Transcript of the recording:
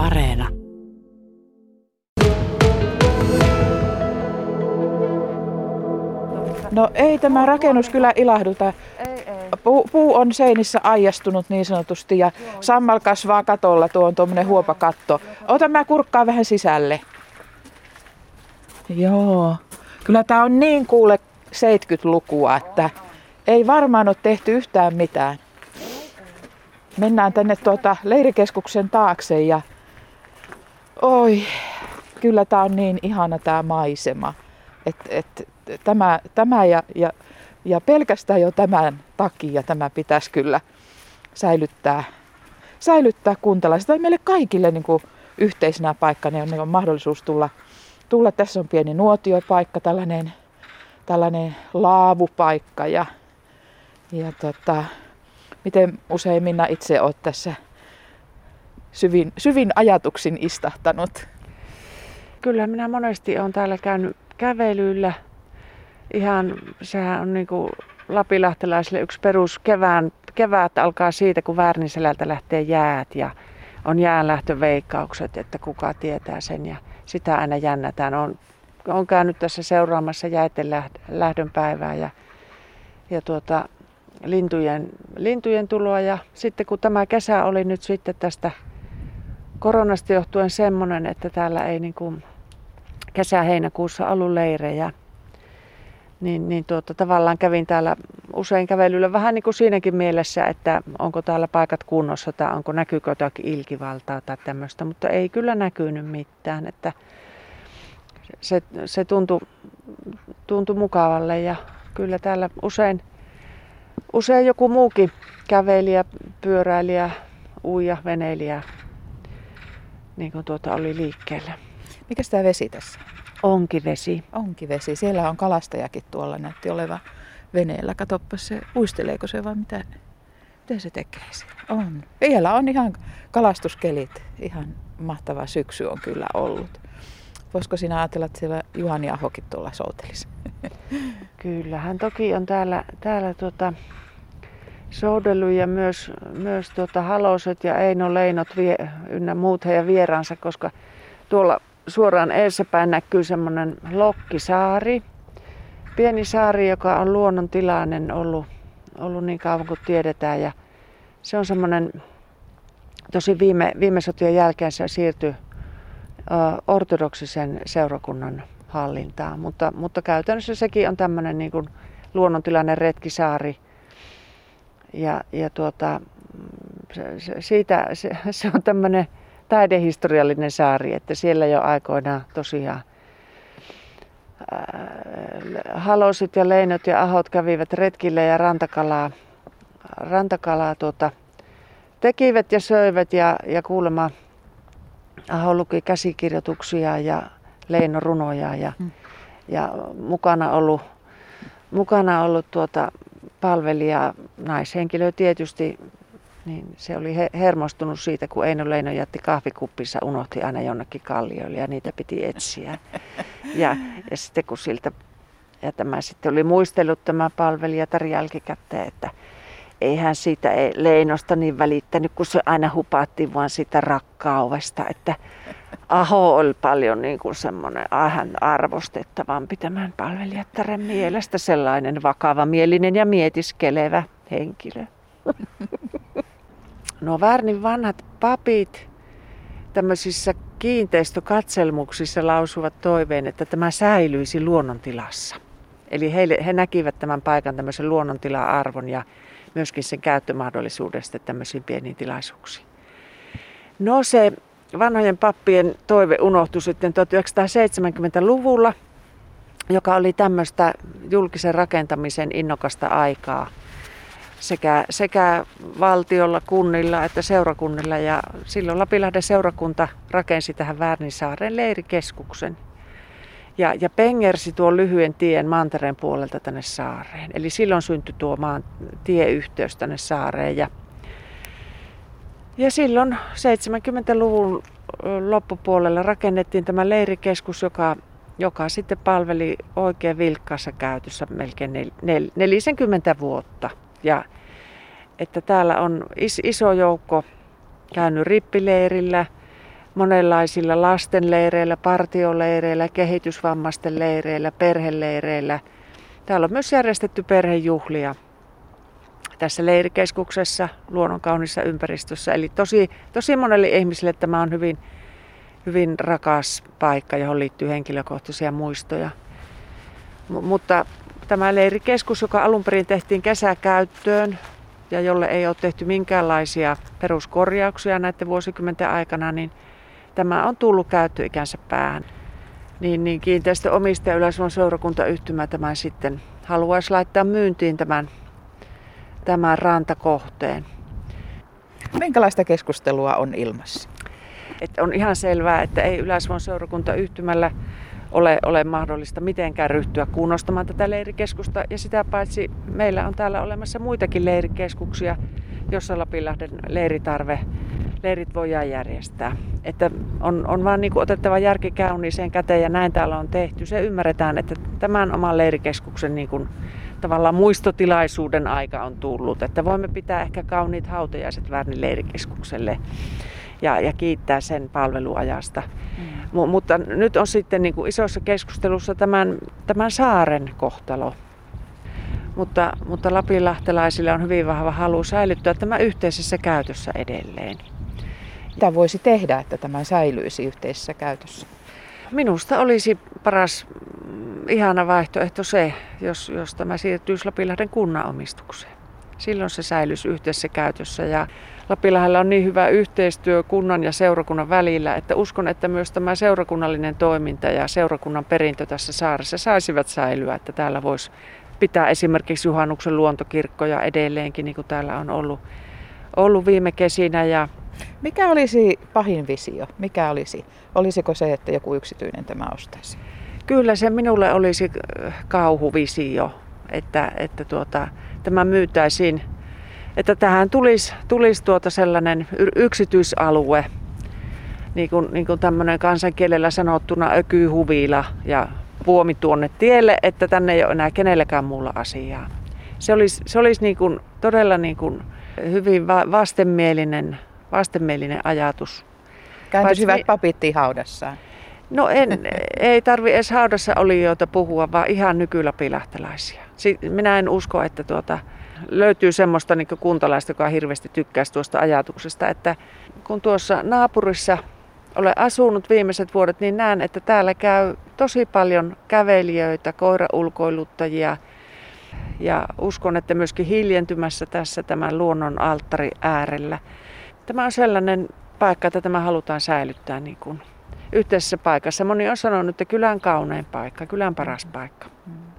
Areena. No ei tämä rakennus kyllä ilahduta. Puu, puu on seinissä aijastunut niin sanotusti ja sammal kasvaa katolla, tuo on tuommoinen huopakatto. Ota mä kurkkaa vähän sisälle. Joo, kyllä tämä on niin kuule 70-lukua, että ei varmaan ole tehty yhtään mitään. Mennään tänne tuota leirikeskuksen taakse ja oi, kyllä tämä on niin ihana tämä maisema. Et, et, tämä, tämä ja, ja, ja pelkästään jo tämän takia tämä pitäisi kyllä säilyttää, säilyttää kuntalaiset. Tai meille kaikille niin kuin yhteisenä paikkana niin on mahdollisuus tulla, tulla. Tässä on pieni nuotiopaikka, tällainen, tällainen laavupaikka ja, ja tota, miten usein minä itse olet tässä syvin, syvin ajatuksin istahtanut? Kyllä minä monesti olen täällä käynyt kävelyllä. Ihan, sehän on niin kuin lapilahtelaisille yksi perus kevään, kevät alkaa siitä, kun Värniselältä lähtee jäät ja on jäänlähtöveikkaukset, että kuka tietää sen ja sitä aina jännätään. On, on käynyt tässä seuraamassa jäiden lähdön päivää ja, ja tuota, lintujen, lintujen tuloa ja sitten kun tämä kesä oli nyt sitten tästä koronasta johtuen semmoinen, että täällä ei niin kuin kesä-heinäkuussa ollut leirejä, niin, niin tuota, tavallaan kävin täällä usein kävelyllä vähän niin kuin siinäkin mielessä, että onko täällä paikat kunnossa tai onko näkyykö jotakin ilkivaltaa tai tämmöistä, mutta ei kyllä näkynyt mitään, että se, se tuntui, tuntui mukavalle ja kyllä täällä usein, usein joku muukin kävelijä, pyöräilijä, uija, veneilijä niin kuin tuota oli liikkeellä. Mikä tämä vesi tässä? Onkivesi. Onkivesi. Siellä on kalastajakin tuolla näytti oleva veneellä. Katoppa se, uisteleeko se vai mitä, mitä se tekee siellä? On. Vielä on ihan kalastuskelit. Ihan mahtava syksy on kyllä ollut. Voisiko sinä ajatella, että siellä Juhani Ahokin tuolla soutelisi? Kyllä, hän toki on täällä, täällä tuota, soudellut ja myös, myös tuota Haloset ja Eino Leinot vie, ynnä muut heidän vieraansa, koska tuolla suoraan eessäpäin näkyy semmoinen Lokkisaari. Pieni saari, joka on luonnontilainen ollut, ollut niin kauan kuin tiedetään. Ja se on semmoinen, tosi viime, viime sotien jälkeen se siirtyi ortodoksisen seurakunnan hallintaan. Mutta, mutta käytännössä sekin on tämmöinen niin kuin luonnontilainen retkisaari. Ja, ja tuota, se, se, siitä, se, se on tämmöinen taidehistoriallinen saari, että siellä jo aikoinaan tosiaan halosit ja leinot ja ahot kävivät retkille ja rantakalaa, rantakalaa tuota, tekivät ja söivät ja, ja kuulemma Aho luki käsikirjoituksia ja Leino runoja ja, mm. ja mukana ollut, mukana ollut tuota palvelija naishenkilö tietysti niin se oli he, hermostunut siitä, kun Eino Leino jätti kahvikuppissa, unohti aina jonnekin kallioille ja niitä piti etsiä. Ja, ja sitten kun siltä, ja tämä sitten oli muistellut tämä palvelija Tari jälkikäteen, että ei hän siitä ei Leinosta niin välittänyt, kun se aina hupattiin vaan sitä rakkaudesta, että Aho oli paljon niin kuin semmoinen hän arvostettavampi tämän palvelijattaren mielestä, sellainen vakava mielinen ja mietiskelevä henkilö. No Värnin vanhat papit tämmöisissä kiinteistökatselmuksissa lausuvat toiveen, että tämä säilyisi luonnontilassa. Eli he, he näkivät tämän paikan tämmöisen luonnontila-arvon ja myöskin sen käyttömahdollisuudesta tämmöisiin pieniin tilaisuuksiin. No se vanhojen pappien toive unohtui sitten 1970-luvulla, joka oli tämmöistä julkisen rakentamisen innokasta aikaa – sekä, sekä valtiolla, kunnilla että seurakunnilla. Ja silloin Lapilahden seurakunta rakensi tähän Värnisaaren leirikeskuksen ja, ja pengersi tuon lyhyen tien mantereen puolelta tänne saareen. Eli silloin syntyi tuo maan tieyhteys tänne saareen. Ja, ja silloin 70-luvun loppupuolella rakennettiin tämä leirikeskus, joka, joka sitten palveli oikein vilkkaassa käytössä melkein nel, nel, 40 vuotta. Ja että täällä on iso joukko käynyt rippileirillä, monenlaisilla lastenleireillä, partioleireillä, kehitysvammaisten leireillä, perheleireillä. Täällä on myös järjestetty perhejuhlia tässä leirikeskuksessa, luonnonkaunissa ympäristössä. Eli tosi, tosi monelle ihmiselle tämä on hyvin, hyvin rakas paikka, johon liittyy henkilökohtaisia muistoja. M- mutta tämä leirikeskus, joka alun perin tehtiin kesäkäyttöön ja jolle ei ole tehty minkäänlaisia peruskorjauksia näiden vuosikymmenten aikana, niin tämä on tullut käyttöikänsä päähän. Niin, niin kiinteistöomistaja Yläsuon seurakuntayhtymä tämän sitten haluaisi laittaa myyntiin tämän, tämän rantakohteen. Minkälaista keskustelua on ilmassa? Et on ihan selvää, että ei Yläsuon seurakuntayhtymällä ole, ole mahdollista mitenkään ryhtyä kunnostamaan tätä leirikeskusta. Ja sitä paitsi meillä on täällä olemassa muitakin leirikeskuksia, jossa Lapinlahden leiritarve, leirit voidaan järjestää. Että on, on vaan niin otettava järki käynniiseen käteen ja näin täällä on tehty. Se ymmärretään, että tämän oman leirikeskuksen niin kuin, tavallaan muistotilaisuuden aika on tullut. Että voimme pitää ehkä kauniit hautajaiset Värnin leirikeskukselle ja, ja kiittää sen palveluajasta. Mm. M- mutta nyt on sitten niin kuin isossa keskustelussa tämän, tämän saaren kohtalo. Mutta, mutta lapinlahtelaisille on hyvin vahva halu säilyttää tämä yhteisessä käytössä edelleen. Mitä voisi tehdä, että tämä säilyisi yhteisessä käytössä? Minusta olisi paras mm, ihana vaihtoehto se, jos, jos tämä siirtyisi Lapinlahden kunnan omistukseen. Silloin se säilyisi yhteisessä käytössä ja Lapilahdella on niin hyvä yhteistyö kunnan ja seurakunnan välillä, että uskon, että myös tämä seurakunnallinen toiminta ja seurakunnan perintö tässä saaressa saisivat säilyä, että täällä voisi pitää esimerkiksi juhannuksen luontokirkkoja edelleenkin, niin kuin täällä on ollut, ollut viime kesinä. Ja Mikä olisi pahin visio? Mikä olisi? Olisiko se, että joku yksityinen tämä ostaisi? Kyllä se minulle olisi kauhuvisio, että, että tuota, tämä myytäisiin että tähän tulisi, tulisi tuota sellainen yksityisalue, niin kuin, niin kuin tämmöinen kansankielellä sanottuna ökyhuvila ja puomi tuonne tielle, että tänne ei ole enää kenelläkään muulla asiaa. Se olisi, se olisi niin kuin, todella niin kuin hyvin vastenmielinen, vastenmielinen ajatus. Kääntyisivät Paitsi, papittiin haudassaan. No en, ei tarvi edes haudassa olijoita puhua, vaan ihan nykylapilähtäläisiä. Minä en usko, että tuota, löytyy semmoista niin kuntalaista, joka hirveästi tykkäisi tuosta ajatuksesta, että kun tuossa naapurissa olen asunut viimeiset vuodet, niin näen, että täällä käy tosi paljon kävelijöitä, koiraulkoiluttajia ja uskon, että myöskin hiljentymässä tässä tämän luonnon alttari äärellä. Tämä on sellainen paikka, että tämä halutaan säilyttää niin kuin yhteisessä paikassa. Moni on sanonut, että kylän kaunein paikka, kylän paras paikka. Mm.